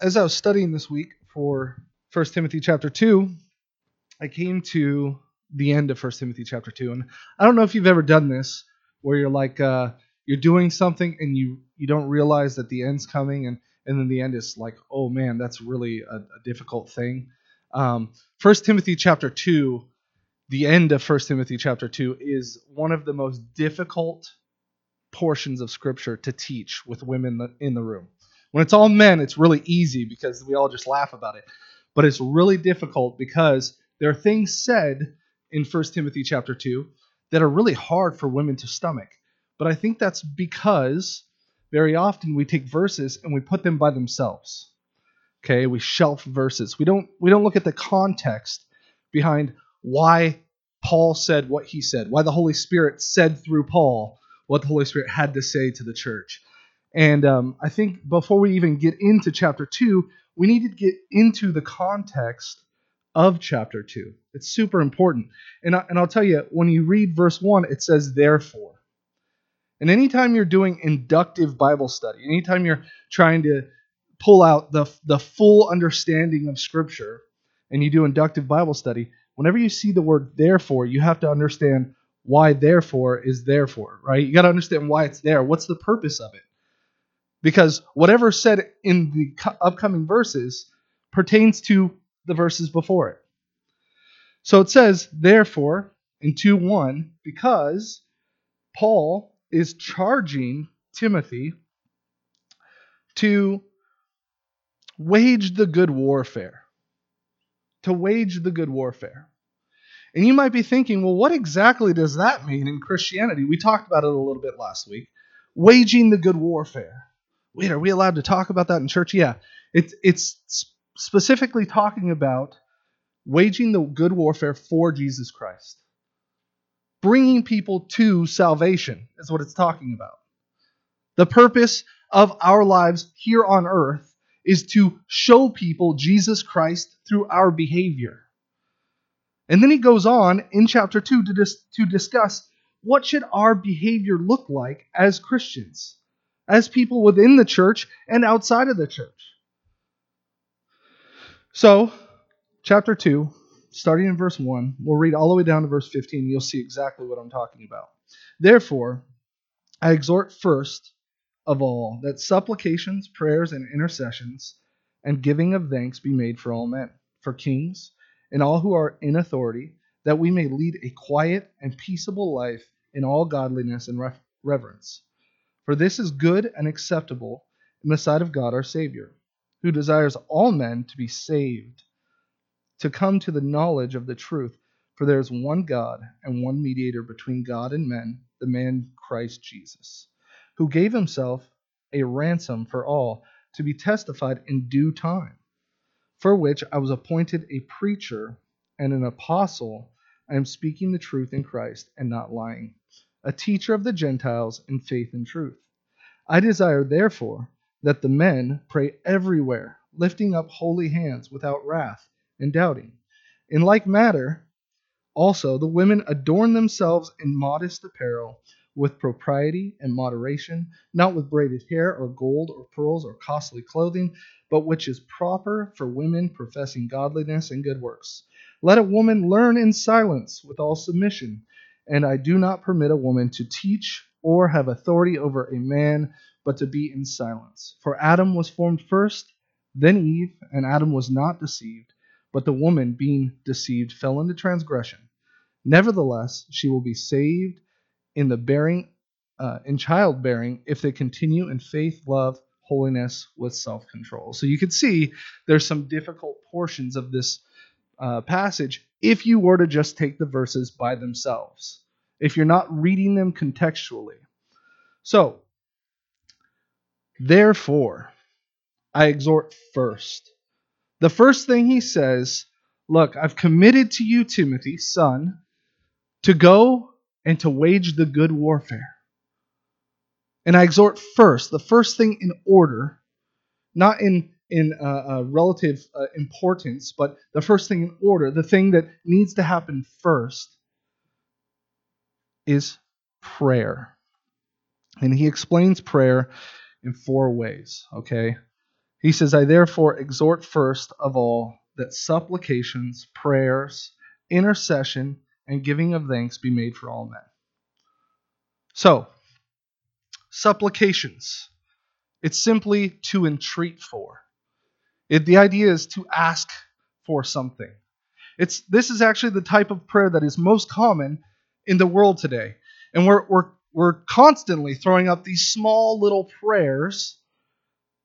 as I was studying this week for 1 Timothy chapter 2, I came to the end of 1 Timothy chapter 2. And I don't know if you've ever done this where you're like, uh, you're doing something and you, you don't realize that the end's coming and, and then the end is like, oh man, that's really a, a difficult thing. Um, 1 Timothy chapter 2, the end of 1 Timothy chapter 2 is one of the most difficult portions of scripture to teach with women in the room. When it's all men, it's really easy because we all just laugh about it. But it's really difficult because there are things said in 1 Timothy chapter 2 that are really hard for women to stomach. But I think that's because very often we take verses and we put them by themselves. Okay, we shelf verses. We don't we don't look at the context behind why Paul said what he said, why the Holy Spirit said through Paul what the Holy Spirit had to say to the church. And um, I think before we even get into chapter 2, we need to get into the context of chapter 2. It's super important. And, I, and I'll tell you, when you read verse 1, it says, therefore. And anytime you're doing inductive Bible study, anytime you're trying to pull out the, the full understanding of Scripture and you do inductive Bible study, whenever you see the word therefore, you have to understand why therefore is therefore, right? You got to understand why it's there. What's the purpose of it? Because whatever said in the upcoming verses pertains to the verses before it. So it says, therefore, in 2 1, because Paul is charging Timothy to wage the good warfare. To wage the good warfare. And you might be thinking, well, what exactly does that mean in Christianity? We talked about it a little bit last week. Waging the good warfare. Wait, are we allowed to talk about that in church? Yeah. It's it's specifically talking about waging the good warfare for Jesus Christ. Bringing people to salvation is what it's talking about. The purpose of our lives here on earth is to show people Jesus Christ through our behavior. And then he goes on in chapter 2 to, dis- to discuss what should our behavior look like as Christians, as people within the church and outside of the church. So, chapter 2, starting in verse 1, we'll read all the way down to verse 15. You'll see exactly what I'm talking about. Therefore, I exhort first of all that supplications, prayers, and intercessions and giving of thanks be made for all men, for kings and all who are in authority, that we may lead a quiet and peaceable life in all godliness and reverence. For this is good and acceptable in the sight of God our Savior, who desires all men to be saved, to come to the knowledge of the truth. For there is one God and one mediator between God and men, the man Christ Jesus, who gave himself a ransom for all to be testified in due time for which I was appointed a preacher and an apostle. I am speaking the truth in Christ and not lying, a teacher of the Gentiles in faith and truth. I desire, therefore, that the men pray everywhere, lifting up holy hands without wrath and doubting. In like manner, also the women adorn themselves in modest apparel with propriety and moderation, not with braided hair or gold or pearls or costly clothing, but which is proper for women professing godliness and good works. Let a woman learn in silence with all submission, and I do not permit a woman to teach or have authority over a man, but to be in silence. For Adam was formed first, then Eve, and Adam was not deceived, but the woman, being deceived, fell into transgression. Nevertheless, she will be saved in the bearing uh, in childbearing if they continue in faith, love, holiness with self-control. So you can see there's some difficult portions of this uh, passage if you were to just take the verses by themselves, if you're not reading them contextually. So, therefore, I exhort first. The first thing he says, look, I've committed to you, Timothy, son, to go and to wage the good warfare. And I exhort first, the first thing in order, not in in uh, uh, relative uh, importance, but the first thing in order, the thing that needs to happen first, is prayer. And he explains prayer in four ways. Okay, He says, I therefore exhort first of all that supplications, prayers, intercession, and giving of thanks be made for all men. So, supplications. It's simply to entreat for. It, the idea is to ask for something. It's this is actually the type of prayer that is most common in the world today. And we're we're we're constantly throwing up these small little prayers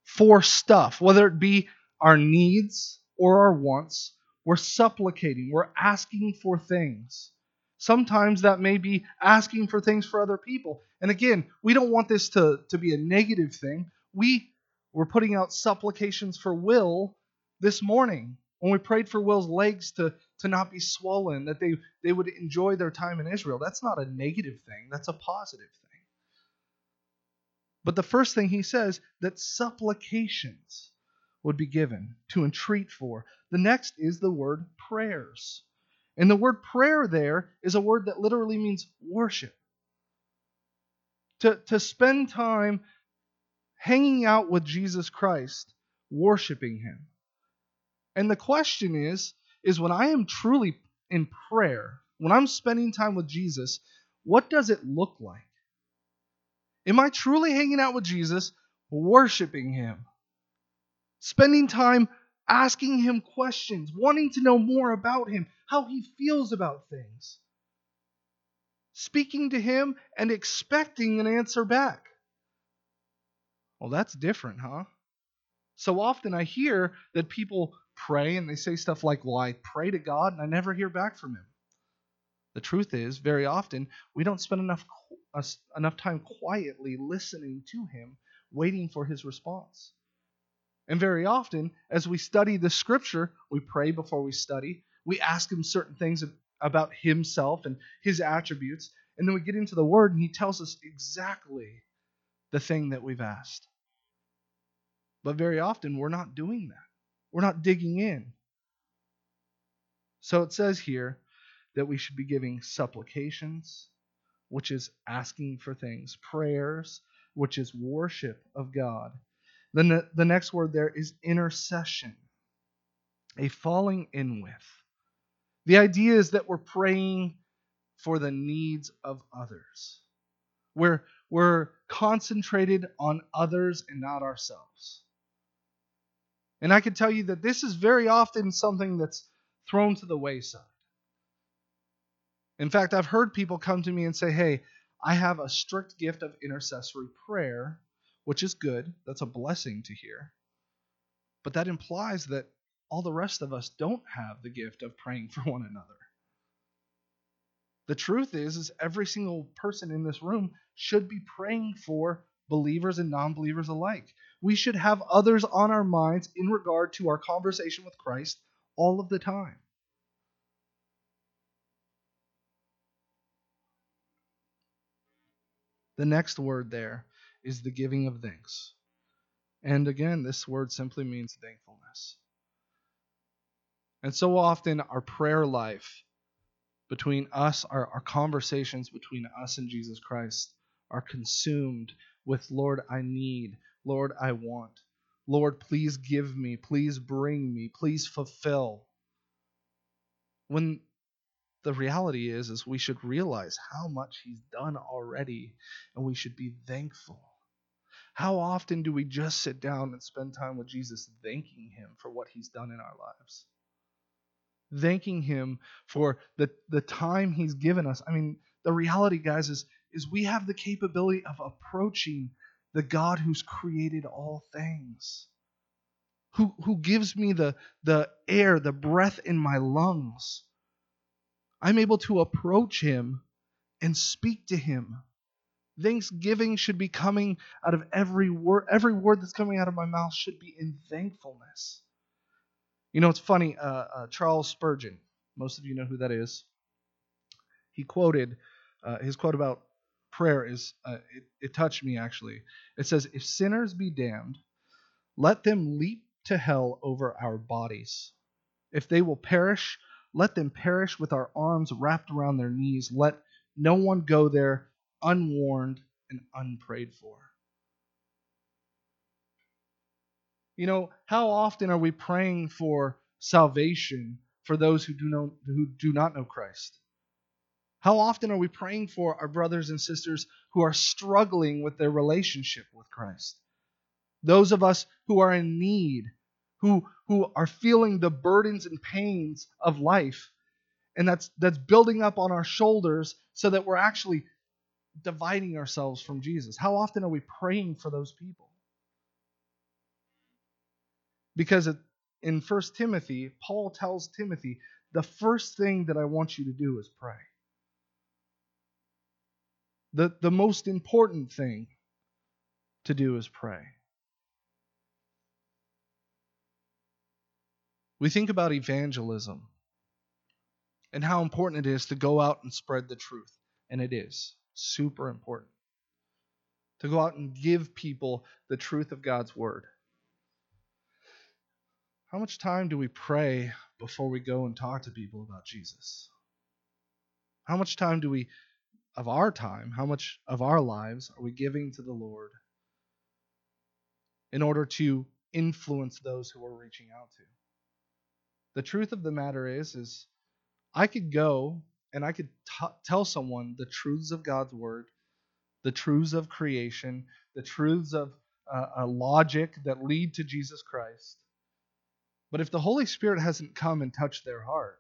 for stuff, whether it be our needs or our wants. We're supplicating, we're asking for things. Sometimes that may be asking for things for other people. And again, we don't want this to, to be a negative thing. We were putting out supplications for Will this morning when we prayed for Will's legs to, to not be swollen, that they, they would enjoy their time in Israel. That's not a negative thing, that's a positive thing. But the first thing he says that supplications would be given to entreat for. The next is the word prayers. And the word prayer there is a word that literally means worship. To, to spend time hanging out with Jesus Christ, worshiping him. And the question is is when I am truly in prayer, when I'm spending time with Jesus, what does it look like? Am I truly hanging out with Jesus, worshiping Him? Spending time asking Him questions, wanting to know more about Him, how He feels about things. Speaking to Him and expecting an answer back. Well, that's different, huh? So often I hear that people pray and they say stuff like, Well, I pray to God and I never hear back from Him. The truth is, very often, we don't spend enough us uh, enough time quietly listening to him, waiting for his response. And very often, as we study the scripture, we pray before we study. We ask him certain things about himself and his attributes. And then we get into the word, and he tells us exactly the thing that we've asked. But very often, we're not doing that. We're not digging in. So it says here that we should be giving supplications, which is asking for things, prayers, which is worship of God. Then the, next word there is intercession, a falling in with. The idea is that we're praying for the needs of others. We're, we're concentrated on others and not ourselves. And I can tell you that this is very often something that's thrown to the wayside. In fact, I've heard people come to me and say, hey, I have a strict gift of intercessory prayer, which is good. That's a blessing to hear. But that implies that all the rest of us don't have the gift of praying for one another. The truth is is every single person in this room should be praying for believers and non-believers alike. We should have others on our minds in regard to our conversation with Christ all of the time. The next word there is the giving of thanks. And again, this word simply means thankfulness. And so often, our prayer life between us, our, our conversations between us and Jesus Christ, are consumed with, Lord, I need, Lord, I want. Lord, please give me, please bring me, please fulfill. When the reality is is we should realize how much he's done already and we should be thankful how often do we just sit down and spend time with jesus thanking him for what he's done in our lives thanking him for the, the time he's given us i mean the reality guys is is we have the capability of approaching the god who's created all things who, who gives me the, the air the breath in my lungs I'm able to approach him and speak to him. Thanksgiving should be coming out of every word. Every word that's coming out of my mouth should be in thankfulness. You know, it's funny. Uh, uh, Charles Spurgeon, most of you know who that is. He quoted uh, his quote about prayer is uh, it, it touched me actually. It says, "If sinners be damned, let them leap to hell over our bodies. If they will perish, let them perish with our arms wrapped around their knees. Let no one go there unwarned and unprayed for. You know, how often are we praying for salvation for those who do, know, who do not know Christ? How often are we praying for our brothers and sisters who are struggling with their relationship with Christ? Those of us who are in need, who, who are feeling the burdens and pains of life, and that's, that's building up on our shoulders so that we're actually dividing ourselves from Jesus. How often are we praying for those people? Because in 1 Timothy, Paul tells Timothy, the first thing that I want you to do is pray. The, the most important thing to do is pray. We think about evangelism and how important it is to go out and spread the truth. And it is super important to go out and give people the truth of God's word. How much time do we pray before we go and talk to people about Jesus? How much time do we, of our time, how much of our lives are we giving to the Lord in order to influence those who we're reaching out to? The truth of the matter is, is I could go and I could t- tell someone the truths of God's word, the truths of creation, the truths of uh, a logic that lead to Jesus Christ. But if the Holy Spirit hasn't come and touched their heart,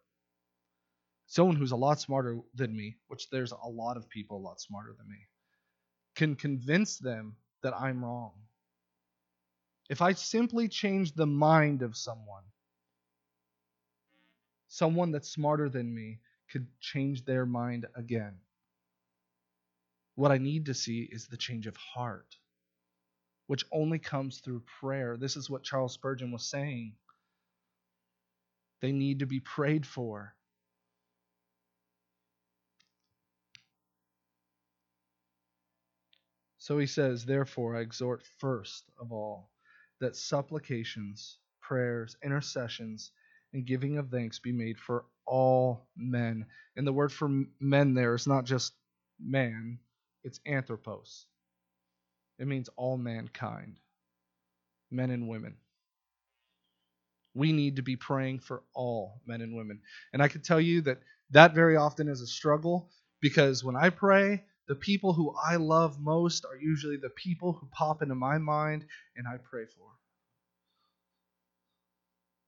someone who's a lot smarter than me, which there's a lot of people a lot smarter than me, can convince them that I'm wrong. If I simply change the mind of someone, someone that's smarter than me could change their mind again. What I need to see is the change of heart, which only comes through prayer. This is what Charles Spurgeon was saying. They need to be prayed for. So he says, Therefore, I exhort first of all that supplications, prayers, intercessions, and giving of thanks be made for all men. And the word for men there is not just man, it's anthropos. It means all mankind, men and women. We need to be praying for all men and women. And I can tell you that that very often is a struggle because when I pray, the people who I love most are usually the people who pop into my mind and I pray for.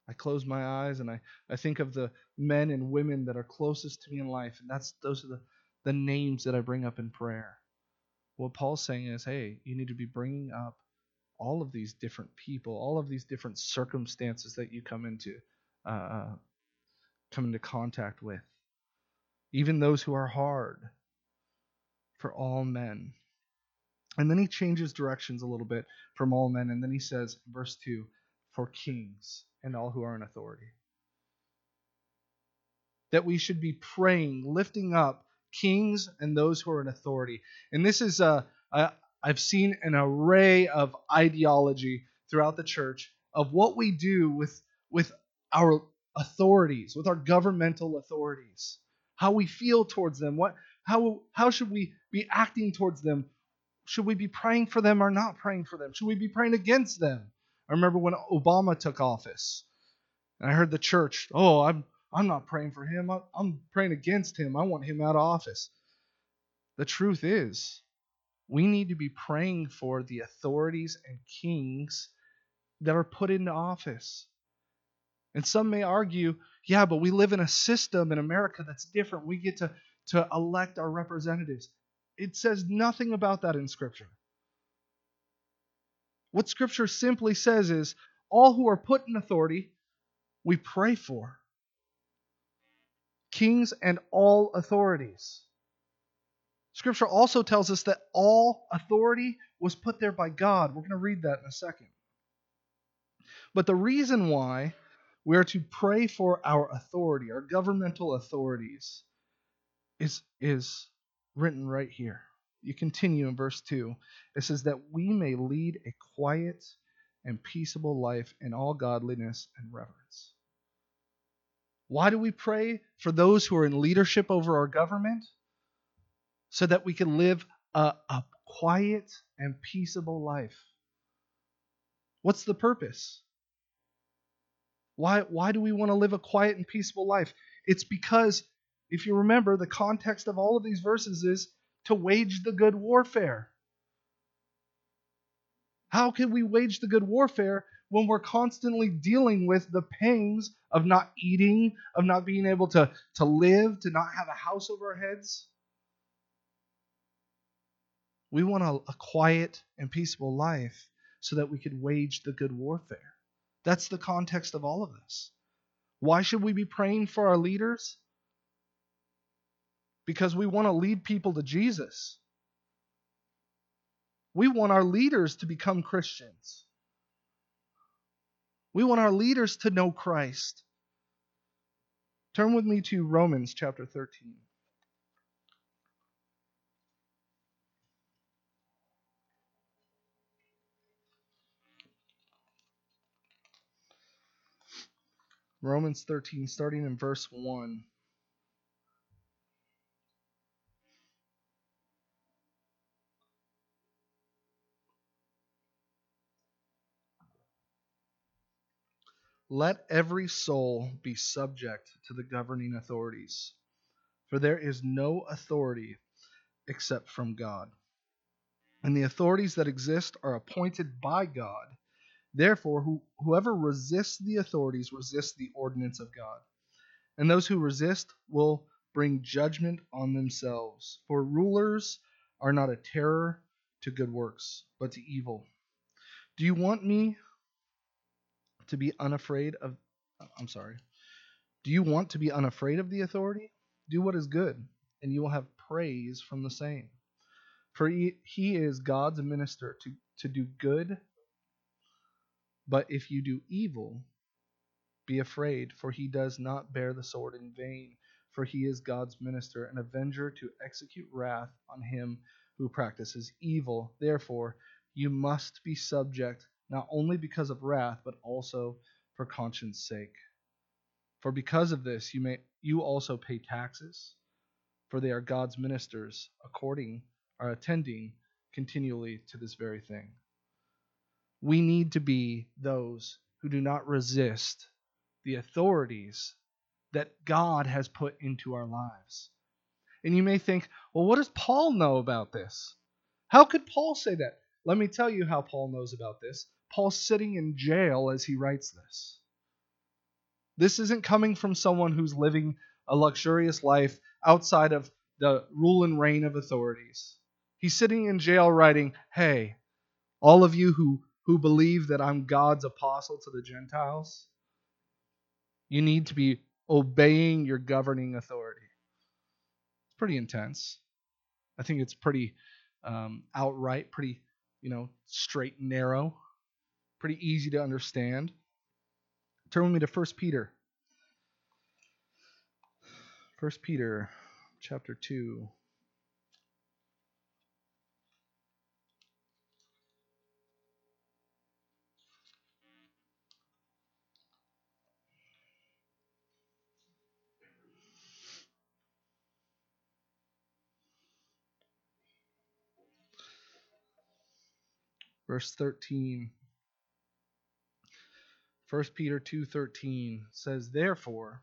I close my eyes and I, I think of the men and women that are closest to me in life, and that's those are the, the names that I bring up in prayer. What Paul's saying is, hey, you need to be bringing up all of these different people, all of these different circumstances that you come into, uh, uh come into contact with, even those who are hard, for all men. And then he changes directions a little bit from all men, and then he says, verse two, for kings and all who are in authority. That we should be praying, lifting up kings and those who are in authority. And this is a, a I've seen an array of ideology throughout the church of what we do with with our authorities, with our governmental authorities, how we feel towards them, what how how should we be acting towards them? Should we be praying for them or not praying for them? Should we be praying against them? I remember when Obama took office, and I heard the church, "Oh, I'm I'm not praying for him. I'm praying against him. I want him out of office." The truth is, we need to be praying for the authorities and kings that are put into office. And some may argue, yeah, but we live in a system in America that's different. We get to, to elect our representatives. It says nothing about that in Scripture. What Scripture simply says is all who are put in authority, we pray for. Kings and all authorities. Scripture also tells us that all authority was put there by God. We're going to read that in a second. But the reason why we are to pray for our authority, our governmental authorities, is, is written right here you continue in verse 2. It says, That we may lead a quiet and peaceable life in all godliness and reverence. Why do we pray for those who are in leadership over our government? So that we can live a, a quiet and peaceable life. What's the purpose? Why, why do we want to live a quiet and peaceful life? It's because, if you remember, the context of all of these verses is to wage the good warfare. How can we wage the good warfare when we're constantly dealing with the pangs of not eating, of not being able to, to live, to not have a house over our heads? We want a, a quiet and peaceful life so that we could wage the good warfare. That's the context of all of this. Why should we be praying for our leaders? Because we want to lead people to Jesus. We want our leaders to become Christians. We want our leaders to know Christ. Turn with me to Romans chapter 13. Romans 13, starting in verse 1. Let every soul be subject to the governing authorities, for there is no authority except from God. And the authorities that exist are appointed by God. Therefore, who, whoever resists the authorities resists the ordinance of God. And those who resist will bring judgment on themselves. For rulers are not a terror to good works, but to evil. Do you want me to be unafraid of I'm sorry. Do you want to be unafraid of the authority? Do what is good, and you will have praise from the same. For he, he is God's minister to, to do good. But if you do evil, be afraid, for he does not bear the sword in vain. For he is God's minister, an avenger to execute wrath on him who practices evil. Therefore, you must be subject not only because of wrath, but also for conscience sake. For because of this you may you also pay taxes, for they are God's ministers, according are attending continually to this very thing. We need to be those who do not resist the authorities that God has put into our lives. And you may think, well, what does Paul know about this? How could Paul say that? Let me tell you how Paul knows about this. Paul's sitting in jail as he writes this. This isn't coming from someone who's living a luxurious life outside of the rule and reign of authorities. He's sitting in jail writing, Hey, all of you who, who believe that I'm God's apostle to the Gentiles, you need to be obeying your governing authority. It's pretty intense. I think it's pretty um, outright, pretty, you know, straight and narrow pretty easy to understand. Turn with me to 1 Peter. 1 Peter chapter 2. Verse 13. 1 Peter 2:13 says, "Therefore,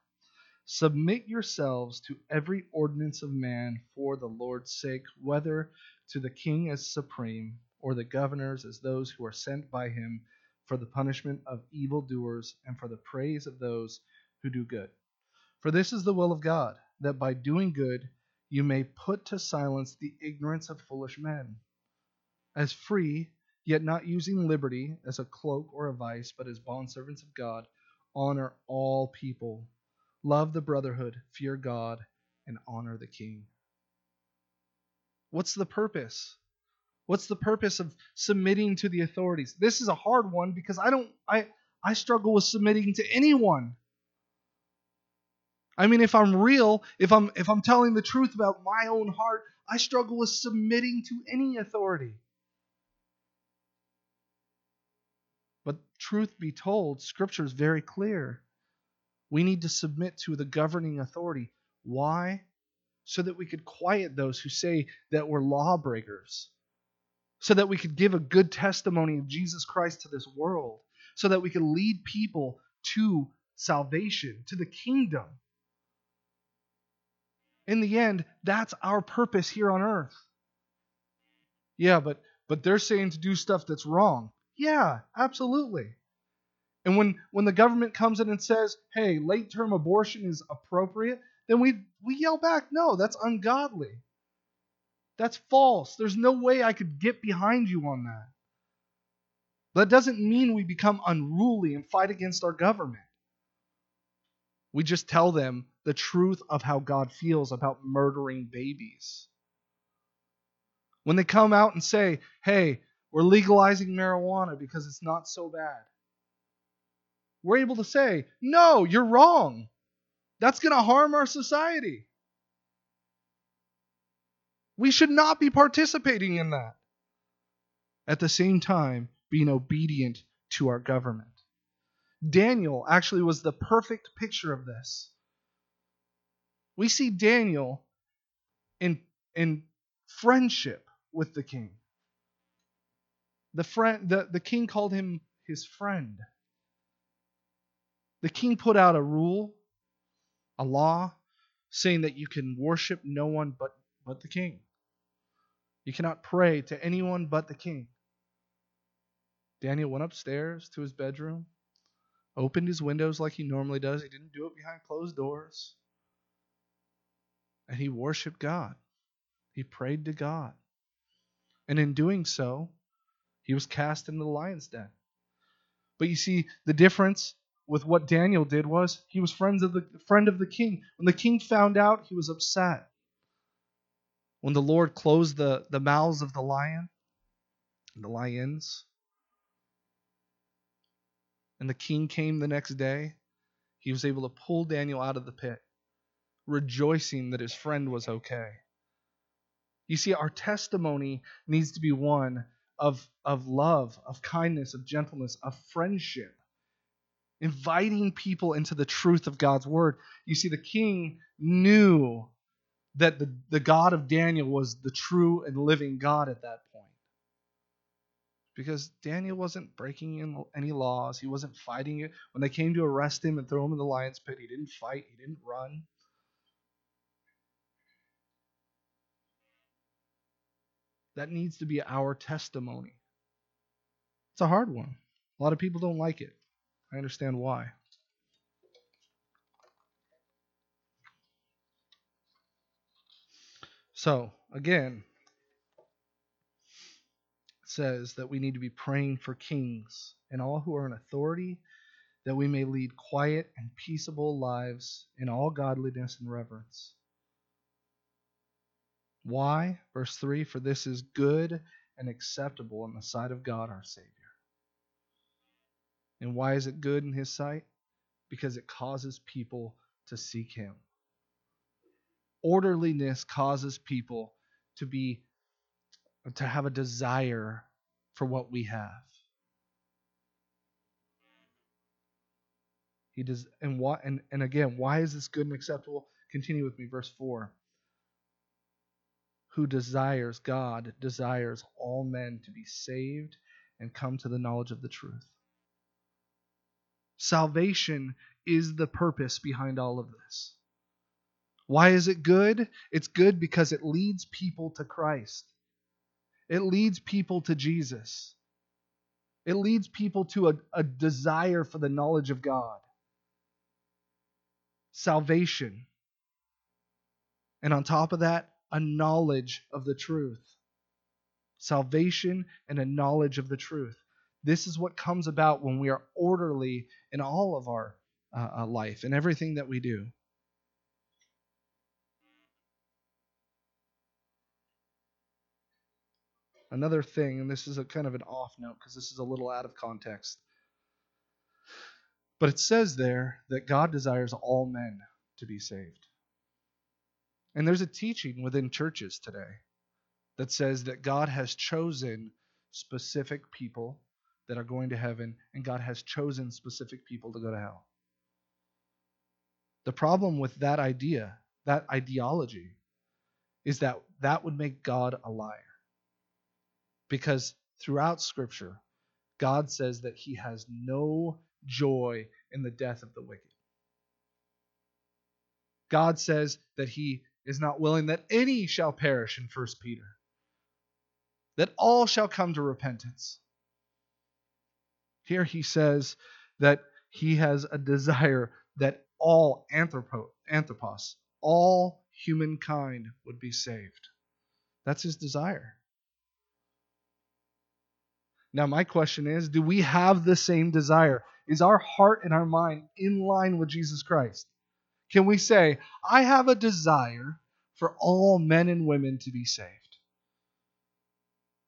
submit yourselves to every ordinance of man for the Lord's sake, whether to the king as supreme, or the governors as those who are sent by him for the punishment of evildoers and for the praise of those who do good. For this is the will of God, that by doing good you may put to silence the ignorance of foolish men. As free yet not using liberty as a cloak or a vice, but as bondservants of God, honor all people, love the brotherhood, fear God, and honor the king. What's the purpose? What's the purpose of submitting to the authorities? This is a hard one because I don't I I struggle with submitting to anyone. I mean if I'm real, if I'm if I'm telling the truth about my own heart, I struggle with submitting to any authority. But truth be told, Scripture is very clear. We need to submit to the governing authority. Why? So that we could quiet those who say that we're lawbreakers. so that we could give a good testimony of Jesus Christ to this world, so that we could lead people to salvation, to the kingdom. In the end, that's our purpose here on earth. Yeah, but but they're saying to do stuff that's wrong. Yeah, absolutely. And when when the government comes in and says, "Hey, late-term abortion is appropriate," then we we yell back, "No, that's ungodly. That's false. There's no way I could get behind you on that." That doesn't mean we become unruly and fight against our government. We just tell them the truth of how God feels about murdering babies. When they come out and say, hey, we're legalizing marijuana because it's not so bad, we're able to say, no, you're wrong. That's going to harm our society. We should not be participating in that. At the same time, being obedient to our government. Daniel actually was the perfect picture of this. We see Daniel in, in friendship with the king. The, friend, the, the king called him his friend. The king put out a rule, a law, saying that you can worship no one but, but the king. You cannot pray to anyone but the king. Daniel went upstairs to his bedroom, opened his windows like he normally does. He didn't do it behind closed doors. And he worshiped God. He prayed to God. And in doing so, he was cast into the lion's den. But you see, the difference with what Daniel did was he was friends of the friend of the king. When the king found out, he was upset. When the Lord closed the, the mouths of the lion, the lions, and the king came the next day, he was able to pull Daniel out of the pit, rejoicing that his friend was okay. You see, our testimony needs to be one of, of love, of kindness, of gentleness, of friendship, inviting people into the truth of God's word. You see, the king knew that the, the God of Daniel was the true and living God at that point because Daniel wasn't breaking any laws. He wasn't fighting it. When they came to arrest him and throw him in the lion's pit, he didn't fight, he didn't run. That needs to be our testimony. It's a hard one. A lot of people don't like it. I understand why. So, again, it says that we need to be praying for kings and all who are in authority, that we may lead quiet and peaceable lives in all godliness and reverence. Why? Verse 3 For this is good and acceptable in the sight of God our Savior. And why is it good in His sight? Because it causes people to seek Him. Orderliness causes people to be to have a desire for what we have. He does and what and, and again, why is this good and acceptable? Continue with me, verse 4. Who desires, God desires all men to be saved and come to the knowledge of the truth. Salvation is the purpose behind all of this. Why is it good? It's good because it leads people to Christ. It leads people to Jesus. It leads people to a, a desire for the knowledge of God, salvation. And on top of that, a knowledge of the truth. Salvation and a knowledge of the truth. This is what comes about when we are orderly in all of our uh, uh life and everything that we do. Another thing, and this is a kind of an off note because this is a little out of context. But it says there that God desires all men to be saved. And there's a teaching within churches today that says that God has chosen specific people that are going to heaven, and God has chosen specific people to go to hell. The problem with that idea, that ideology, is that that would make God a liar. Because throughout Scripture, God says that he has no joy in the death of the wicked. God says that he is not willing that any shall perish in 1 Peter, that all shall come to repentance. Here he says that he has a desire that all anthropo, anthropos, all humankind would be saved. That's his desire. Now, my question is do we have the same desire? Is our heart and our mind in line with Jesus Christ? Can we say, I have a desire for all men and women to be saved?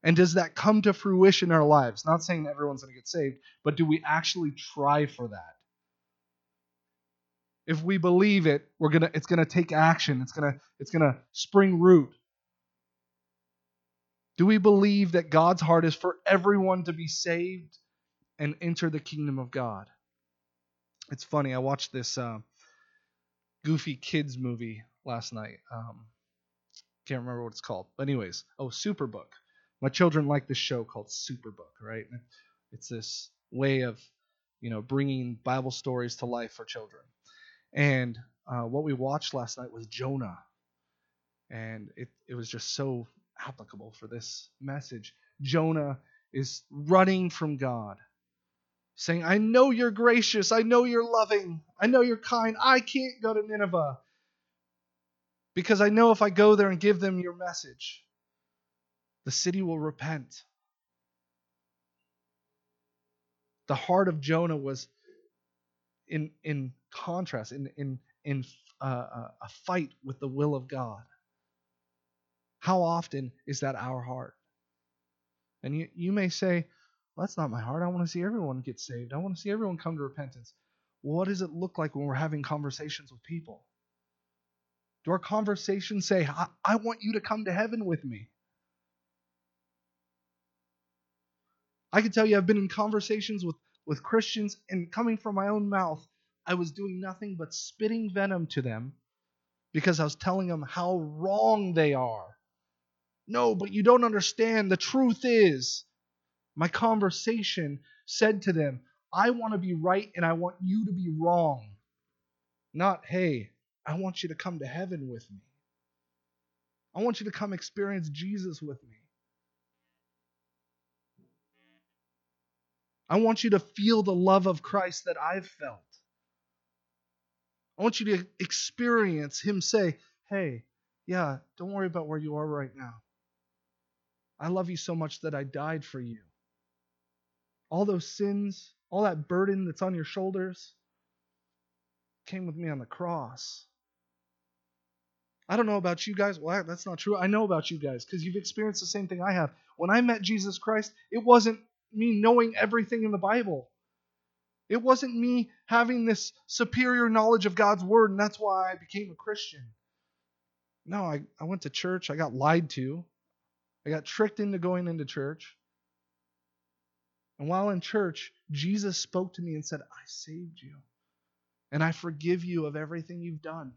And does that come to fruition in our lives? Not saying everyone's going to get saved, but do we actually try for that? If we believe it, we're gonna it's gonna take action. It's gonna it's gonna spring root. Do we believe that God's heart is for everyone to be saved and enter the kingdom of God? It's funny. I watched this uh, goofy kids movie last night. Um, can't remember what it's called. But anyways, oh, Superbook. My children like this show called Superbook, right? It's this way of, you know, bringing Bible stories to life for children. And uh, what we watched last night was Jonah, and it it was just so applicable for this message. Jonah is running from God, saying, I know you're gracious. I know you're loving. I know you're kind. I can't go to Nineveh because I know if I go there and give them your message, the city will repent. The heart of Jonah was in, in contrast, in, in, in uh, a fight with the will of God. How often is that our heart? And you, you may say, well, that's not my heart. I want to see everyone get saved. I want to see everyone come to repentance. What does it look like when we're having conversations with people? Do our conversations say, I, I want you to come to heaven with me? I can tell you, I've been in conversations with, with Christians, and coming from my own mouth, I was doing nothing but spitting venom to them because I was telling them how wrong they are. No, but you don't understand. The truth is, my conversation said to them, I want to be right and I want you to be wrong. Not, hey, I want you to come to heaven with me. I want you to come experience Jesus with me. I want you to feel the love of Christ that I've felt. I want you to experience Him say, hey, yeah, don't worry about where you are right now. I love you so much that I died for you. All those sins, all that burden that's on your shoulders came with me on the cross. I don't know about you guys. Well, that's not true. I know about you guys because you've experienced the same thing I have. When I met Jesus Christ, it wasn't me knowing everything in the Bible. It wasn't me having this superior knowledge of God's word, and that's why I became a Christian. No, I, I went to church. I got lied to. I got tricked into going into church. And while in church, Jesus spoke to me and said, I saved you. And I forgive you of everything you've done.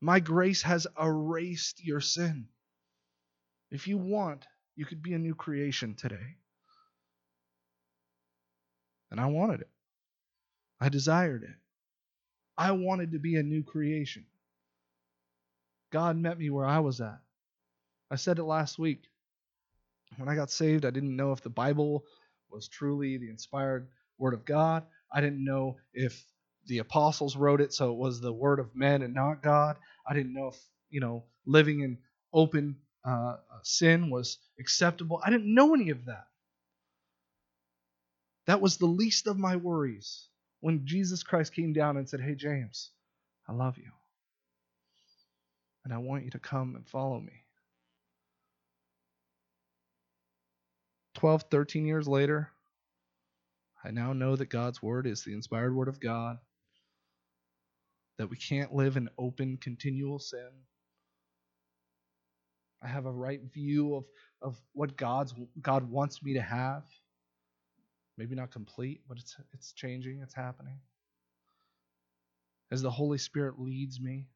My grace has erased your sin. If you want, you could be a new creation today. And I wanted it. I desired it. I wanted to be a new creation. God met me where I was at. I said it last week. When I got saved, I didn't know if the Bible was truly the inspired Word of God. I didn't know if the apostles wrote it, so it was the Word of men and not God. I didn't know if, you know, living in open uh, sin was acceptable. I didn't know any of that. That was the least of my worries when Jesus Christ came down and said, Hey, James, I love you. And I want you to come and follow me. 12, 13 years later, I now know that God's word is the inspired word of God, that we can't live in open, continual sin. I have a right view of, of what God's God wants me to have. Maybe not complete, but it's it's changing, it's happening. As the Holy Spirit leads me.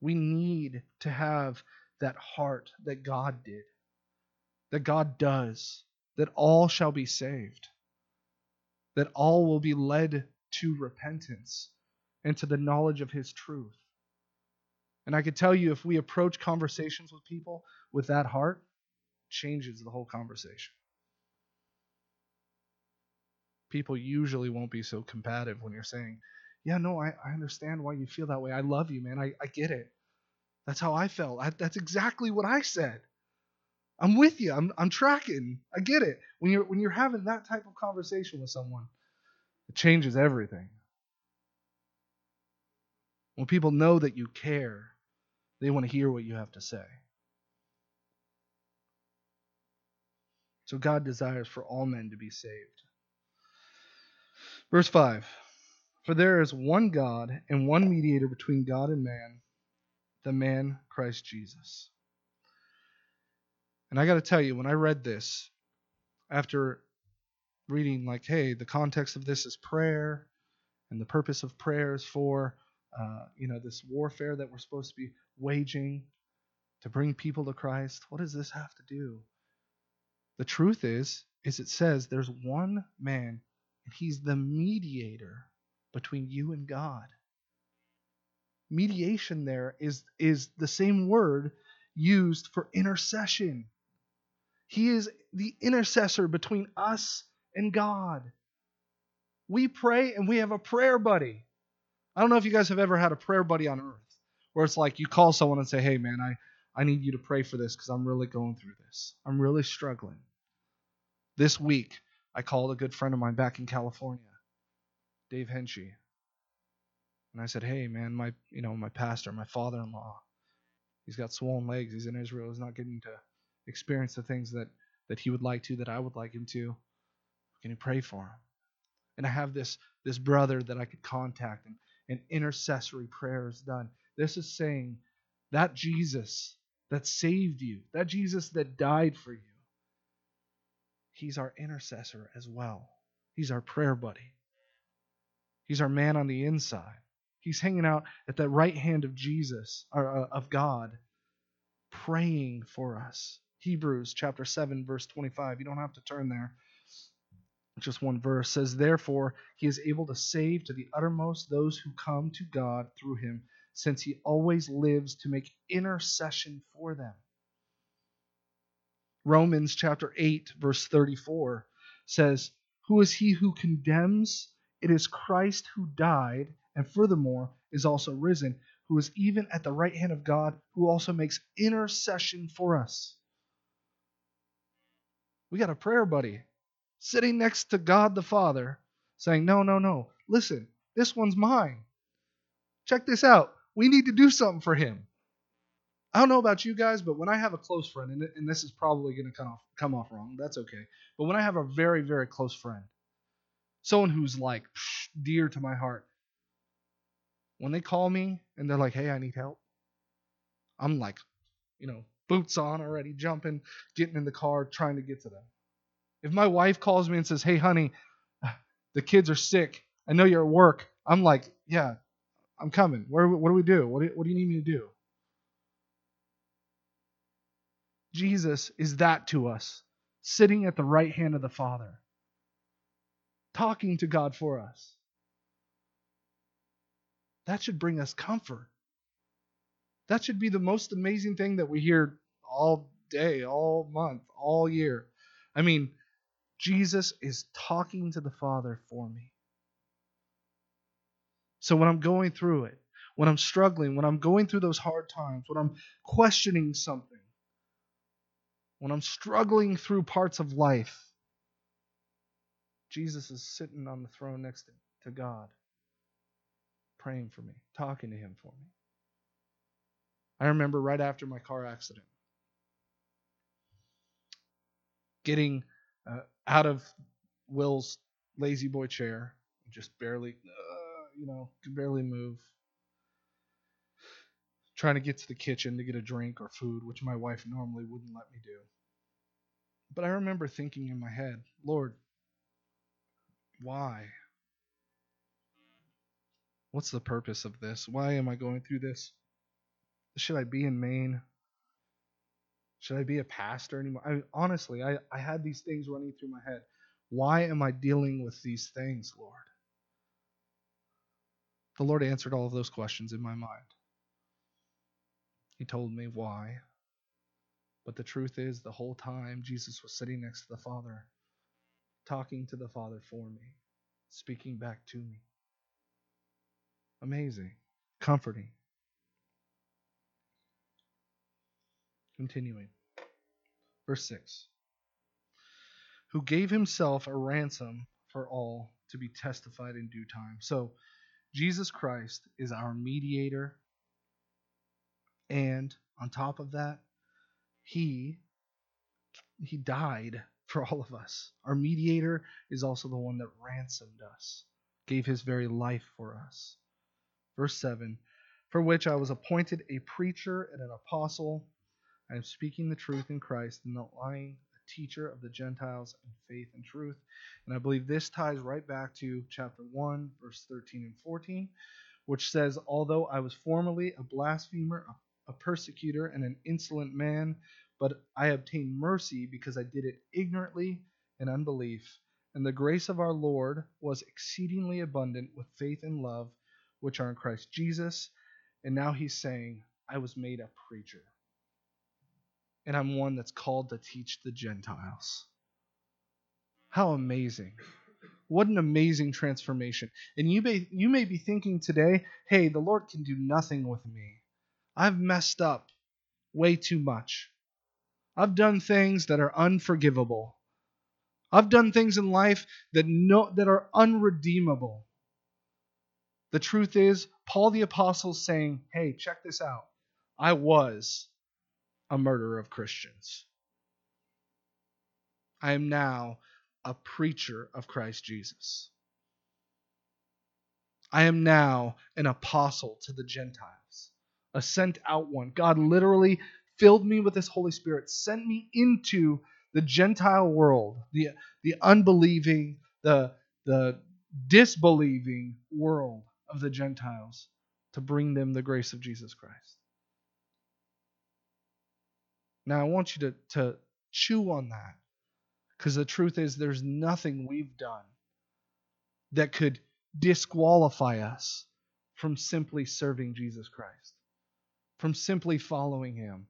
We need to have that heart that God did that God does, that all shall be saved, that all will be led to repentance and to the knowledge of His truth. And I could tell you if we approach conversations with people with that heart, changes the whole conversation. People usually won't be so combative when you're saying, Yeah, no, I, I understand why you feel that way. I love you, man. I, I get it. That's how I felt. I, that's exactly what I said. I'm with you. I'm, I'm tracking. I get it. When you're when you're having that type of conversation with someone, it changes everything. When people know that you care, they want to hear what you have to say. So God desires for all men to be saved. Verse 5 For there is one God and one mediator between God and man, the man Christ Jesus. And I got to tell you, when I read this, after reading, like, hey, the context of this is prayer, and the purpose of prayer is for, uh, you know, this warfare that we're supposed to be waging to bring people to Christ. What does this have to do? The truth is, is it says there's one man, and he's the mediator between you and God. Mediation there is is the same word used for intercession. He is the intercessor between us and God. We pray and we have a prayer buddy. I don't know if you guys have ever had a prayer buddy on earth where it's like you call someone and say, hey, man, I, I need you to pray for this because I'm really going through this. I'm really struggling. This week, I called a good friend of mine back in California, Dave Henchy. And I said, hey, man, my, you know, my pastor, my father-in-law, he's got swollen legs. He's in Israel. He's not getting to experience the things that, that he would like to, that I would like him to. Can you pray for him? And I have this, this brother that I could contact, and, and intercessory prayer is done. This is saying that Jesus that saved you, that Jesus that died for you, he's our intercessor as well. He's our prayer buddy. He's our man on the inside. He's hanging out at the right hand of Jesus, or uh, of God, praying for us. Hebrews chapter 7 verse 25. You don't have to turn there. Just one verse says therefore he is able to save to the uttermost those who come to God through him since he always lives to make intercession for them. Romans chapter 8, verse 34 says, Who is he who condemns? It is Christ who died, and furthermore is also risen, who is even at the right hand of God, who also makes intercession for us. We got a prayer buddy sitting next to God the Father saying, No, no, no. Listen, this one's mine. Check this out we need to do something for him. I don't know about you guys, but when I have a close friend, and, and this is probably going to come off, come off wrong, that's okay. But when I have a very, very close friend, someone who's like psh, dear to my heart, when they call me and they're like, hey, I need help, I'm like, you know, boots on already, jumping, getting in the car, trying to get to them. If my wife calls me and says, hey, honey, the kids are sick, I know you're at work, I'm like, yeah, I'm coming. Where, what do we do? What do, what do you need me to do? Jesus is that to us, sitting at the right hand of the Father, talking to God for us. That should bring us comfort. That should be the most amazing thing that we hear all day, all month, all year. I mean, Jesus is talking to the Father for me. So when I'm going through it, when I'm struggling, when I'm going through those hard times, when I'm questioning something, when I'm struggling through parts of life, Jesus is sitting on the throne next to God, praying for me, talking to Him for me. I remember right after my car accident, getting uh, out of Will's La-Z-Boy chair, just barely. Uh, you know, could barely move. Trying to get to the kitchen to get a drink or food, which my wife normally wouldn't let me do. But I remember thinking in my head, Lord, why? What's the purpose of this? Why am I going through this? Should I be in Maine? Should I be a pastor anymore? I, honestly, I, I had these things running through my head. Why am I dealing with these things, Lord? The Lord answered all of those questions in my mind. He told me why. But the truth is, the whole time, Jesus was sitting next to the Father, talking to the Father for me, speaking back to me. Amazing, comforting. Continuing. Verse 6 Who gave himself a ransom for all to be testified in due time. So, Jesus Christ is our mediator. And on top of that, he he died for all of us. Our mediator is also the one that ransomed us, gave his very life for us. Verse 7 For which I was appointed a preacher and an apostle. I am speaking the truth in Christ and not lying, a teacher of the Gentiles in faith and truth. And I believe this ties right back to chapter 1, verse 13 and 14, which says, Although I was formerly a blasphemer, a persecutor, and an insolent man, but I obtained mercy because I did it ignorantly in unbelief. And the grace of our Lord was exceedingly abundant with faith and love, which are in Christ Jesus. And now he's saying, I was made a preacher. And I'm one that's called to teach the Gentiles. How amazing. What an amazing transformation. And you may, you may be thinking today, hey, the Lord can do nothing with me. I've messed up way too much. I've done things that are unforgivable. I've done things in life that no, that are unredeemable. The truth is, Paul the apostle is saying, "Hey, check this out. I was a murderer of Christians. I am now a preacher of Christ Jesus. I am now an apostle to the Gentiles, a sent out one. God literally filled me with His Holy Spirit, sent me into the Gentile world, the, the unbelieving, the, the disbelieving world of the Gentiles, to bring them the grace of Jesus Christ. Now, I want you to, to chew on that because the truth is, there's nothing we've done that could disqualify us from simply serving Jesus Christ, from simply following Him.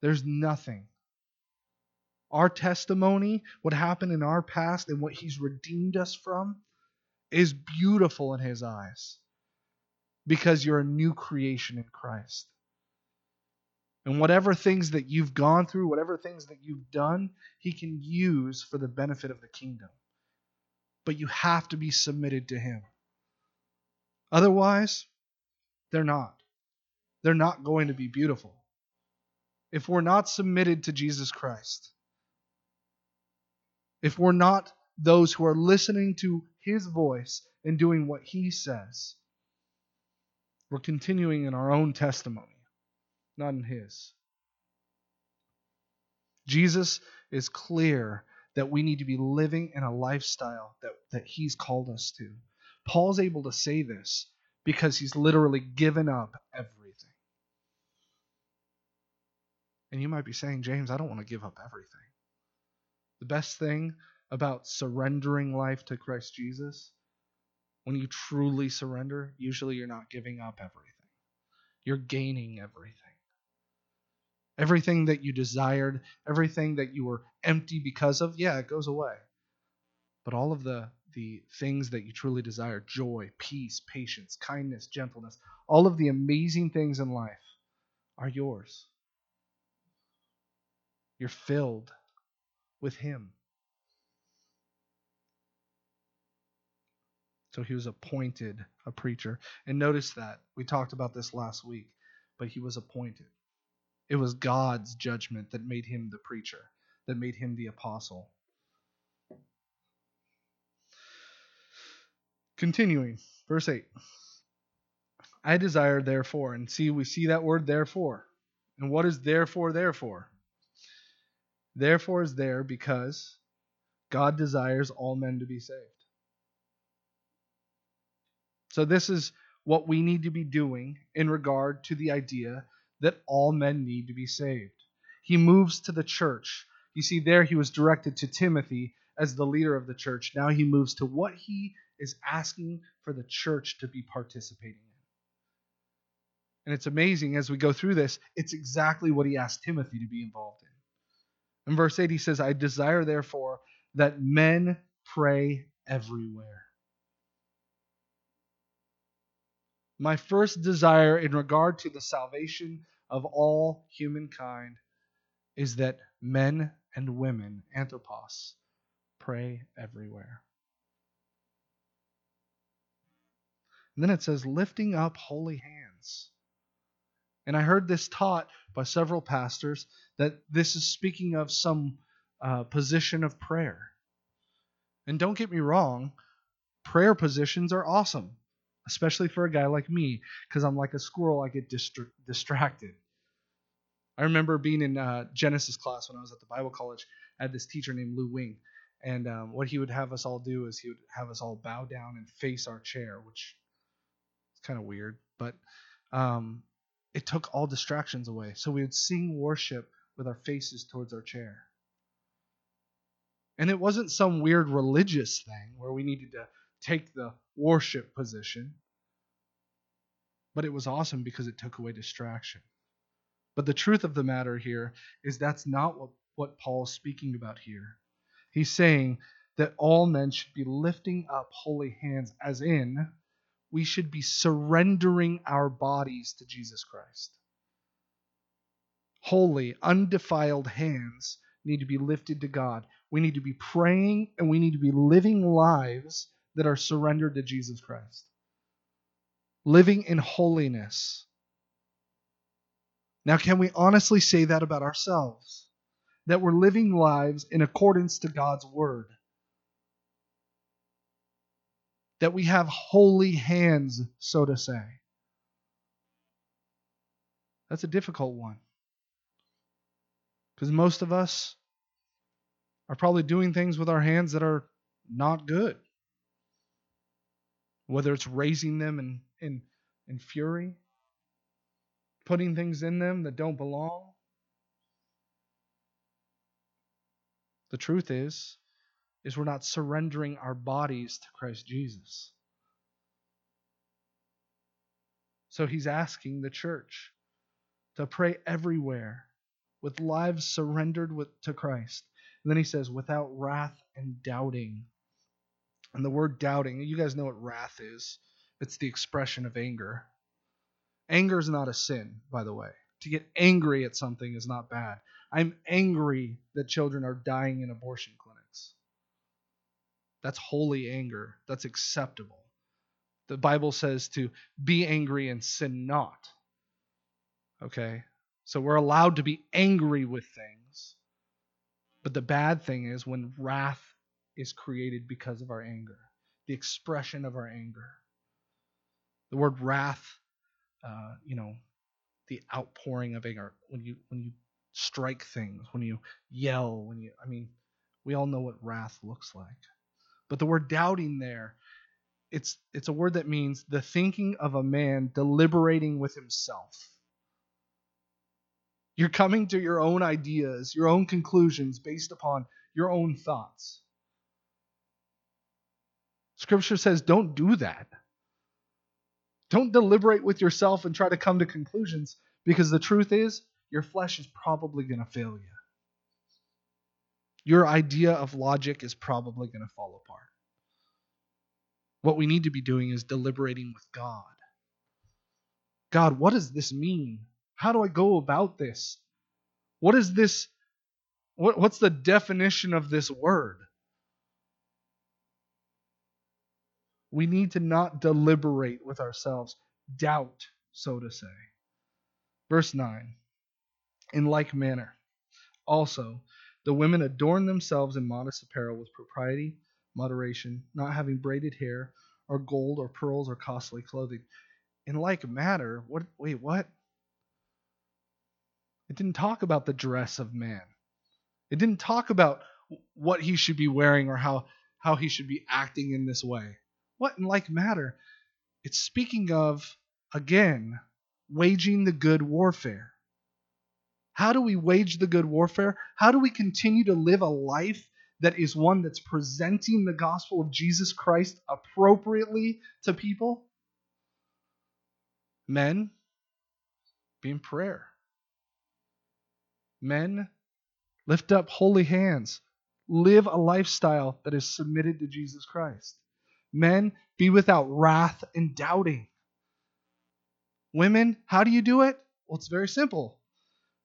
There's nothing. Our testimony, what happened in our past, and what He's redeemed us from, is beautiful in His eyes because you're a new creation in Christ. And whatever things that you've gone through, whatever things that you've done, He can use for the benefit of the kingdom. But you have to be submitted to Him. Otherwise, they're not. They're not going to be beautiful if we're not submitted to Jesus Christ, if we're not those who are listening to his voice and doing what he says, we're continuing in our own testimony, not in his. Jesus is clear that we need to be living in a lifestyle that, that he's called us to. Paul's able to say this because he's literally given up everything. And you might be saying, James, I don't want to give up everything. The best thing about surrendering life to Christ Jesus, when you truly surrender, usually you're not giving up everything. You're gaining everything. Everything that you desired, everything that you were empty because of, yeah, it goes away. But all of the, the things that you truly desire joy, peace, patience, kindness, gentleness all of the amazing things in life are yours. You're filled with Him. So he was appointed a preacher. And notice that. We talked about this last week, but he was appointed. It was God's judgment that made him the preacher, that made him the apostle. Continuing, verse 8. I desire, therefore, and see, we see that word therefore. And what is therefore, therefore? Therefore is there because God desires all men to be saved. So, this is what we need to be doing in regard to the idea that all men need to be saved. he moves to the church. You see, there he was directed to Timothy as the leader of the church. Now he moves to what he is asking for the church to be participating in. And it's amazing as we go through this, it's exactly what he asked Timothy to be involved in. In verse 8, he says, I desire, therefore, that men pray everywhere. My first desire in regard to the salvation of all humankind is that men and women, anthropos, pray everywhere. And then it says, lifting up holy hands. And I heard this taught by several pastors that this is speaking of some uh, position of prayer. And don't get me wrong, prayer positions are awesome, especially for a guy like me, because I'm like a squirrel, I get distra- distracted. I remember being in uh, Genesis class when I was at the Bible college. I had this teacher named Lou Wing, and um, what he would have us all do is he would have us all bow down and face our chair, which is kind of weird, but um, it took all distractions away. So we would sing worship with our faces towards our chair. And it wasn't some weird religious thing where we needed to take the worship position, but it was awesome because it took away distraction. But the truth of the matter here is that's not what, what Paul is speaking about here. He's saying that all men should be lifting up holy hands, as in, we should be surrendering our bodies to Jesus Christ. Holy, undefiled hands need to be lifted to God. We need to be praying and we need to be living lives that are surrendered to Jesus Christ. Living in holiness. Now, can we honestly say that about ourselves? That we're living lives in accordance to God's word? That we have holy hands, so to say? That's a difficult one. Because most of us are probably doing things with our hands that are not good. Whether it's raising them in, in, in fury, putting things in them that don't belong. The truth is, is we're not surrendering our bodies to Christ Jesus. So he's asking the church to pray everywhere with lives surrendered with, to Christ. And then he says, without wrath and doubting. And the word doubting, you guys know what wrath is. It's the expression of anger. Anger is not a sin, by the way. To get angry at something is not bad. I'm angry that children are dying in abortion clinics. That's holy anger. That's acceptable. The Bible says to be angry and sin not. Okay? So we're allowed to be angry with things. But the bad thing is when wrath is created because of our anger, the expression of our anger. The word wrath, uh, you know, the outpouring of anger. When you when you strike things, when you yell, when you I mean, we all know what wrath looks like. But the word doubting there, it's it's a word that means the thinking of a man deliberating with himself. You're coming to your own ideas, your own conclusions based upon your own thoughts. Scripture says don't do that. Don't deliberate with yourself and try to come to conclusions because the truth is, your flesh is probably going to fail you. Your idea of logic is probably going to fall apart. What we need to be doing is deliberating with God. God, what does this mean? How do I go about this? What is this? What, what's the definition of this word? We need to not deliberate with ourselves, doubt, so to say. Verse 9 In like manner, also, the women adorn themselves in modest apparel with propriety, moderation, not having braided hair, or gold, or pearls, or costly clothing. In like manner, what? Wait, what? It didn't talk about the dress of man. It didn't talk about what he should be wearing or how, how he should be acting in this way. What in like matter? It's speaking of, again, waging the good warfare. How do we wage the good warfare? How do we continue to live a life that is one that's presenting the gospel of Jesus Christ appropriately to people? Men, be in prayer. Men, lift up holy hands. Live a lifestyle that is submitted to Jesus Christ. Men, be without wrath and doubting. Women, how do you do it? Well, it's very simple.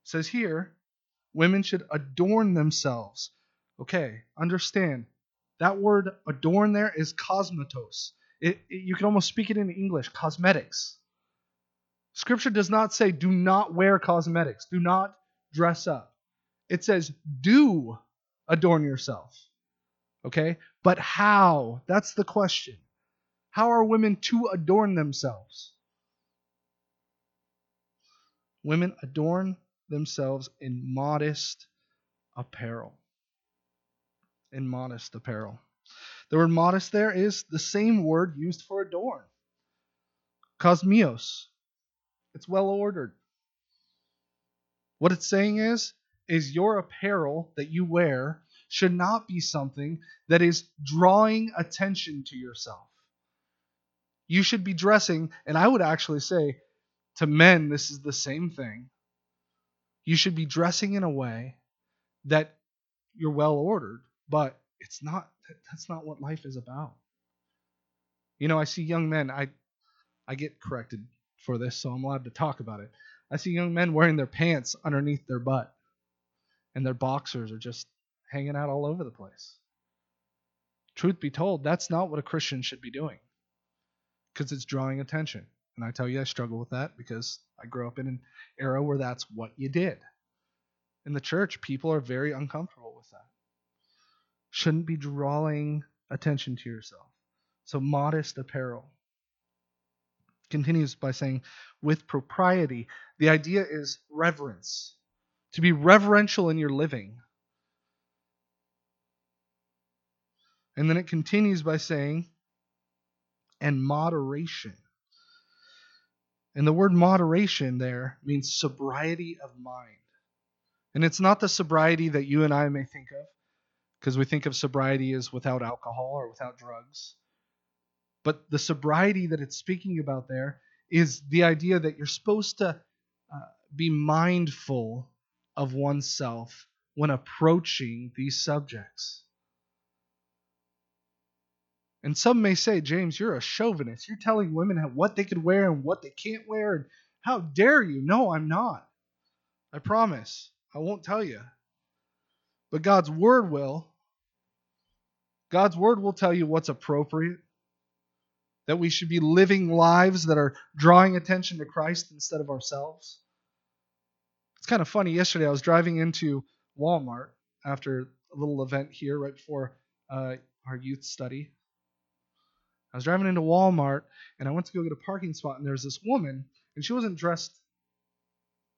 It says here, women should adorn themselves. Okay, understand. That word adorn there is cosmetos. It, it, you can almost speak it in English, cosmetics. Scripture does not say do not wear cosmetics, do not dress up. It says do adorn yourself. Okay? But how? That's the question. How are women to adorn themselves? Women adorn themselves in modest apparel. In modest apparel. The word modest there is the same word used for adorn. Cosmios. It's well ordered. What it's saying is, is your apparel that you wear should not be something that is drawing attention to yourself. You should be dressing, and I would actually say to men, this is the same thing. You should be dressing in a way that you're well ordered, but it's not that's not what life is about. You know, I see young men, I I get corrected for this, so I'm allowed to talk about it. I see young men wearing their pants underneath their butt, and their boxers are just hanging out all over the place. Truth be told, that's not what a Christian should be doing because it's drawing attention. And I tell you, I struggle with that because I grew up in an era where that's what you did. In the church, people are very uncomfortable with that. Shouldn't be drawing attention to yourself. So, modest apparel continues by saying, with propriety. The idea is reverence, to be reverential in your living. And then it continues by saying, and moderation. And the word moderation there means sobriety of mind. And it's not the sobriety that you and I may think of, because we think of sobriety as without alcohol or without drugs. But the sobriety that it's speaking about there is the idea that you're supposed to uh, be mindful of oneself when approaching these subjects. And some may say, James, you're a chauvinist. You're telling women what they could wear and what they can't wear. And how dare you? No, I'm not. I promise. I won't tell you. But God's word will. God's word will tell you what's appropriate that we should be living lives that are drawing attention to Christ instead of ourselves. It's kind of funny. Yesterday, I was driving into Walmart after a little event here right before uh, our youth study. I was driving into Walmart and I went to go get a parking spot, and there's this woman, and she wasn't dressed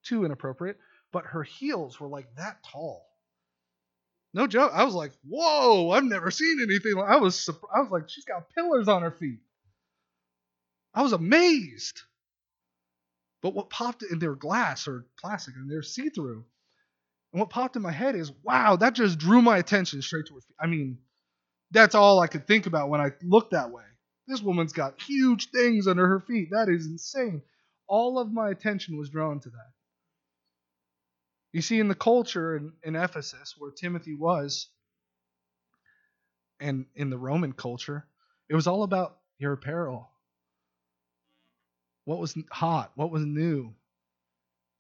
too inappropriate, but her heels were like that tall. No joke. I was like, "Whoa! I've never seen anything." Like, I was, I was like, "She's got pillars on her feet." I was amazed. But what popped in their glass or plastic and they're see through. And what popped in my head is, wow, that just drew my attention straight to her feet. I mean, that's all I could think about when I looked that way. This woman's got huge things under her feet. That is insane. All of my attention was drawn to that. You see, in the culture in, in Ephesus, where Timothy was, and in the Roman culture, it was all about your apparel what was hot, what was new.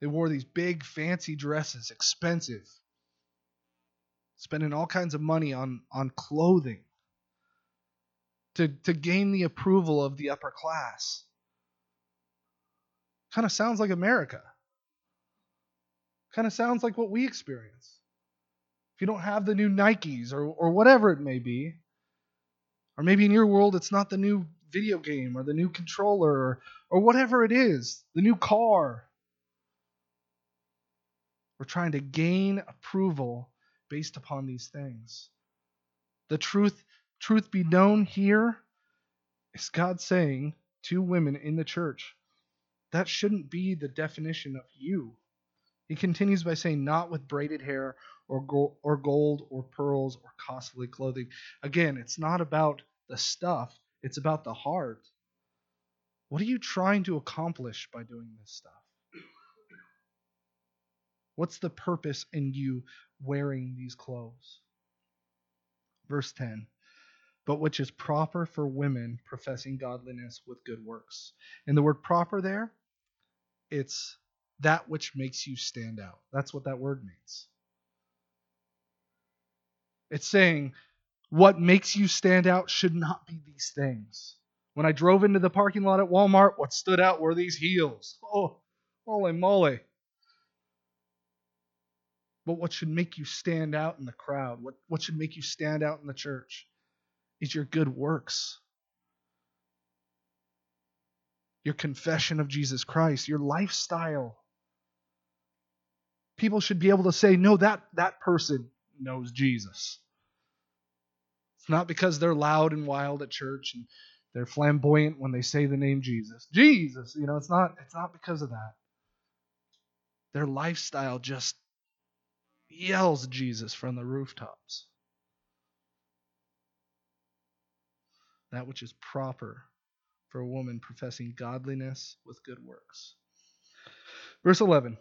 They wore these big fancy dresses, expensive, spending all kinds of money on, on clothing to, to gain the approval of the upper class. Kind of sounds like America. Kind of sounds like what we experience. If you don't have the new Nikes or, or whatever it may be, or maybe in your world it's not the new video game or the new controller or, or whatever it is, the new car. We're trying to gain approval based upon these things. The truth, truth be known here is God saying to women in the church, that shouldn't be the definition of you. He continues by saying, not with braided hair or gold, or gold or pearls or costly clothing. Again, it's not about the stuff, it's about the heart. What are you trying to accomplish by doing this stuff? What's the purpose in you wearing these clothes? Verse 10 But which is proper for women professing godliness with good works. And the word proper there, it's that which makes you stand out. That's what that word means. It's saying what makes you stand out should not be these things. When I drove into the parking lot at Walmart, what stood out were these heels. Oh, holy moly. But what should make you stand out in the crowd, what, what should make you stand out in the church, is your good works. Your confession of Jesus Christ, your lifestyle. People should be able to say, no, that, that person knows Jesus. It's not because they're loud and wild at church and they're flamboyant when they say the name Jesus. Jesus, you know, it's not it's not because of that. Their lifestyle just yells Jesus from the rooftops. That which is proper for a woman professing godliness with good works. Verse 11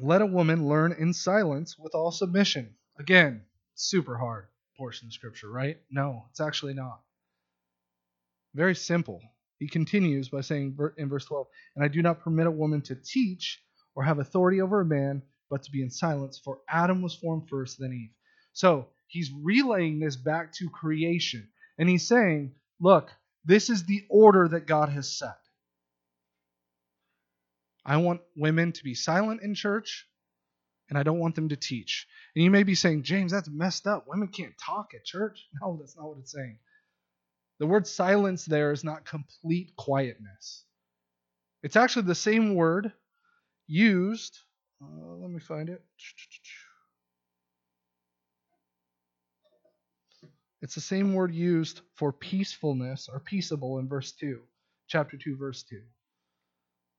Let a woman learn in silence with all submission. Again, super hard portion of Scripture, right? No, it's actually not. Very simple. He continues by saying in verse 12, And I do not permit a woman to teach or have authority over a man, but to be in silence, for Adam was formed first, then Eve. So he's relaying this back to creation. And he's saying, Look, this is the order that God has set. I want women to be silent in church, and I don't want them to teach. And you may be saying, James, that's messed up. Women can't talk at church. No, that's not what it's saying. The word silence there is not complete quietness. It's actually the same word used. Uh, let me find it. It's the same word used for peacefulness or peaceable in verse 2, chapter 2, verse 2,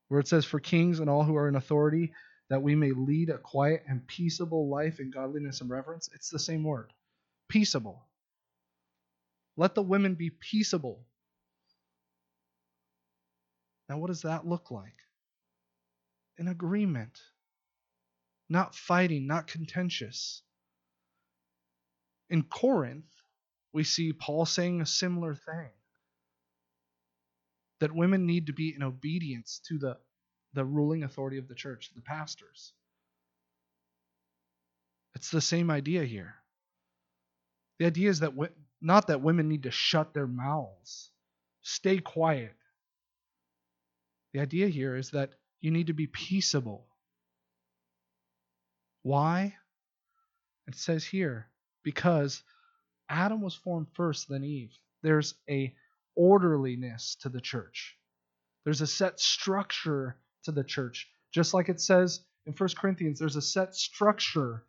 where it says, For kings and all who are in authority, that we may lead a quiet and peaceable life in godliness and reverence. It's the same word. Peaceable. Let the women be peaceable. Now, what does that look like? An agreement, not fighting, not contentious. In Corinth, we see Paul saying a similar thing that women need to be in obedience to the, the ruling authority of the church, the pastors. It's the same idea here. The idea is that not that women need to shut their mouths, stay quiet. The idea here is that you need to be peaceable. Why? It says here, because Adam was formed first, then Eve. There's a orderliness to the church. There's a set structure to the church. Just like it says in 1 Corinthians, there's a set structure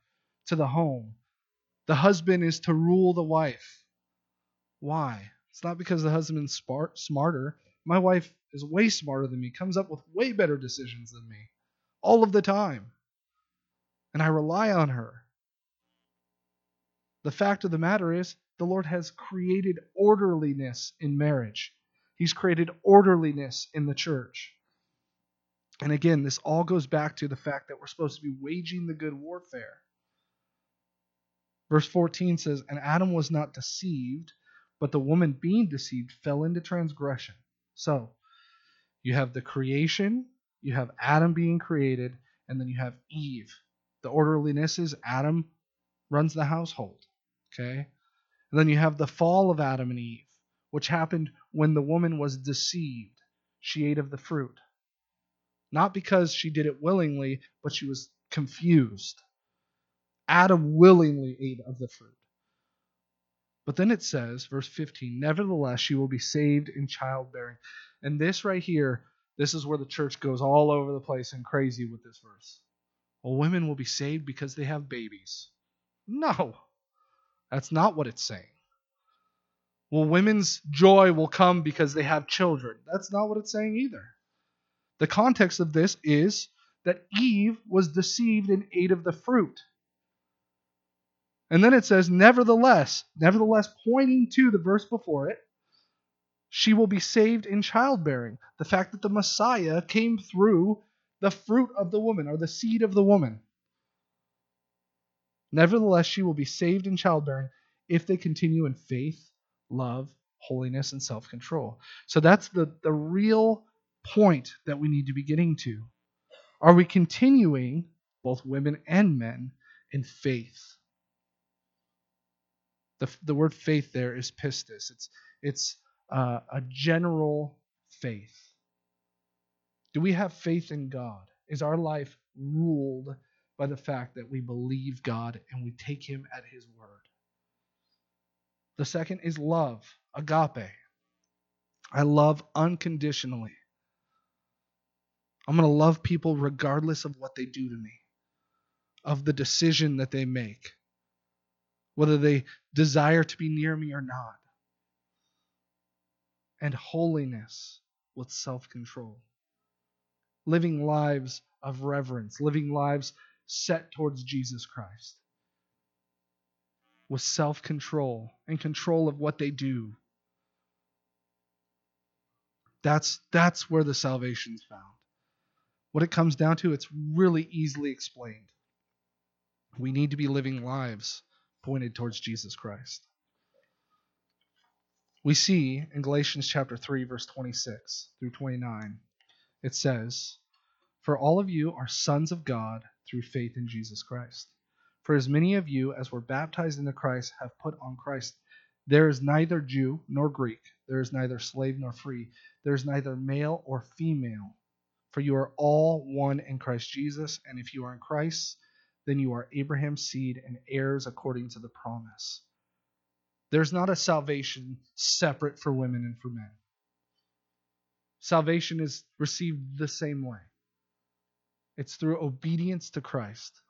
to the home. The husband is to rule the wife. Why? It's not because the husband's smart, smarter. My wife is way smarter than me, comes up with way better decisions than me all of the time. And I rely on her. The fact of the matter is, the Lord has created orderliness in marriage. He's created orderliness in the church. And again, this all goes back to the fact that we're supposed to be waging the good warfare. Verse 14 says, And Adam was not deceived but the woman being deceived fell into transgression. So, you have the creation, you have Adam being created, and then you have Eve. The orderliness is Adam runs the household. Okay? And then you have the fall of Adam and Eve, which happened when the woman was deceived. She ate of the fruit. Not because she did it willingly, but she was confused. Adam willingly ate of the fruit. But then it says, verse 15, nevertheless, she will be saved in childbearing. And this right here, this is where the church goes all over the place and crazy with this verse. Well, women will be saved because they have babies. No, that's not what it's saying. Well, women's joy will come because they have children. That's not what it's saying either. The context of this is that Eve was deceived and ate of the fruit. And then it says, nevertheless, nevertheless, pointing to the verse before it, she will be saved in childbearing. The fact that the Messiah came through the fruit of the woman or the seed of the woman. Nevertheless, she will be saved in childbearing if they continue in faith, love, holiness, and self control. So that's the, the real point that we need to be getting to. Are we continuing, both women and men, in faith? The, the word faith there is pistis. It's, it's uh, a general faith. Do we have faith in God? Is our life ruled by the fact that we believe God and we take Him at His word? The second is love, agape. I love unconditionally. I'm going to love people regardless of what they do to me, of the decision that they make, whether they desire to be near me or not. And holiness with self control. Living lives of reverence, living lives set towards Jesus Christ with self control and control of what they do. That's, that's where the salvation is found. What it comes down to, it's really easily explained. We need to be living lives pointed towards Jesus Christ. We see in Galatians chapter 3 verse 26 through 29 it says, "For all of you are sons of God through faith in Jesus Christ." For as many of you as were baptized into Christ have put on Christ. There is neither Jew nor Greek, there is neither slave nor free, there is neither male or female, for you are all one in Christ Jesus, and if you are in Christ, then you are Abraham's seed and heirs according to the promise. There's not a salvation separate for women and for men. Salvation is received the same way. It's through obedience to Christ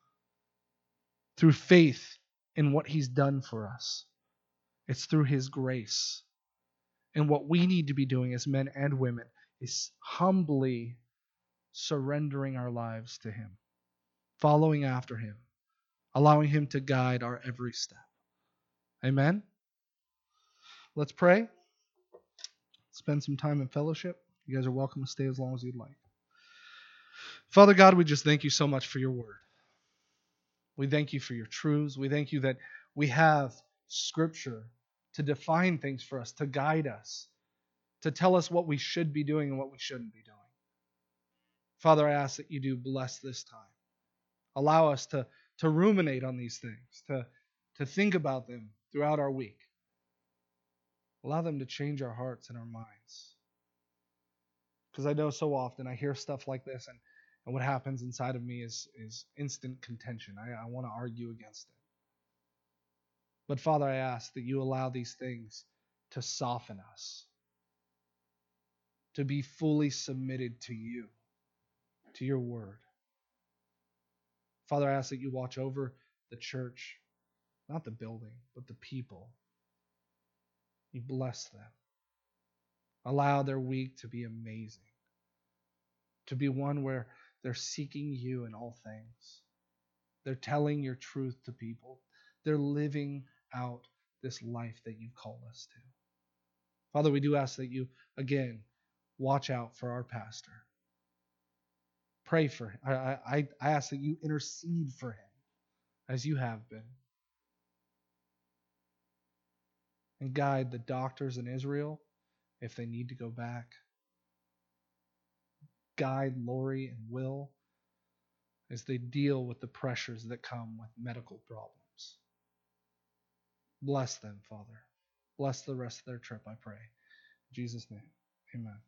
through faith in what he's done for us. It's through his grace. And what we need to be doing as men and women is humbly surrendering our lives to him, following after him, allowing him to guide our every step. Amen? Let's pray. Spend some time in fellowship. You guys are welcome to stay as long as you'd like. Father God, we just thank you so much for your word. We thank you for your truths. We thank you that we have scripture to define things for us, to guide us, to tell us what we should be doing and what we shouldn't be doing. Father, I ask that you do bless this time. Allow us to, to ruminate on these things, to, to think about them throughout our week. Allow them to change our hearts and our minds. Because I know so often I hear stuff like this and and what happens inside of me is, is instant contention. I, I want to argue against it. But Father, I ask that you allow these things to soften us, to be fully submitted to you, to your word. Father, I ask that you watch over the church, not the building, but the people. You bless them. Allow their week to be amazing, to be one where they're seeking you in all things. They're telling your truth to people. They're living out this life that you've called us to. Father, we do ask that you, again, watch out for our pastor. Pray for him. I, I, I ask that you intercede for him as you have been. And guide the doctors in Israel if they need to go back guide Lori and Will as they deal with the pressures that come with medical problems. Bless them, Father. Bless the rest of their trip, I pray. In Jesus' name, amen.